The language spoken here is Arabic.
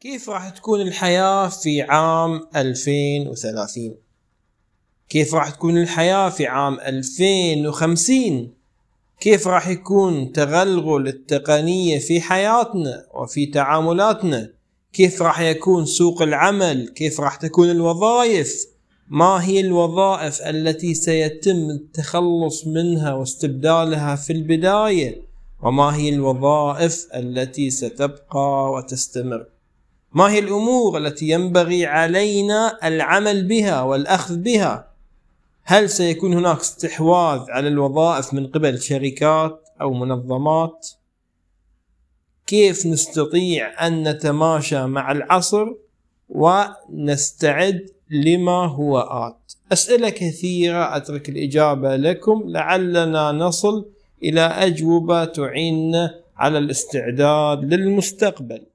كيف راح تكون الحياة في عام 2030 كيف راح تكون الحياة في عام 2050 كيف راح يكون تغلغل التقنية في حياتنا وفي تعاملاتنا؟ كيف راح يكون سوق العمل؟ كيف راح تكون الوظائف؟ ما هي الوظائف التي سيتم التخلص منها واستبدالها في البداية؟ وما هي الوظائف التي ستبقى وتستمر؟ ما هي الأمور التي ينبغي علينا العمل بها والأخذ بها؟ هل سيكون هناك استحواذ على الوظائف من قبل شركات أو منظمات؟ كيف نستطيع أن نتماشى مع العصر ونستعد لما هو آت؟ أسئلة كثيرة أترك الإجابة لكم. لعلنا نصل إلى أجوبة تعيننا على الاستعداد للمستقبل.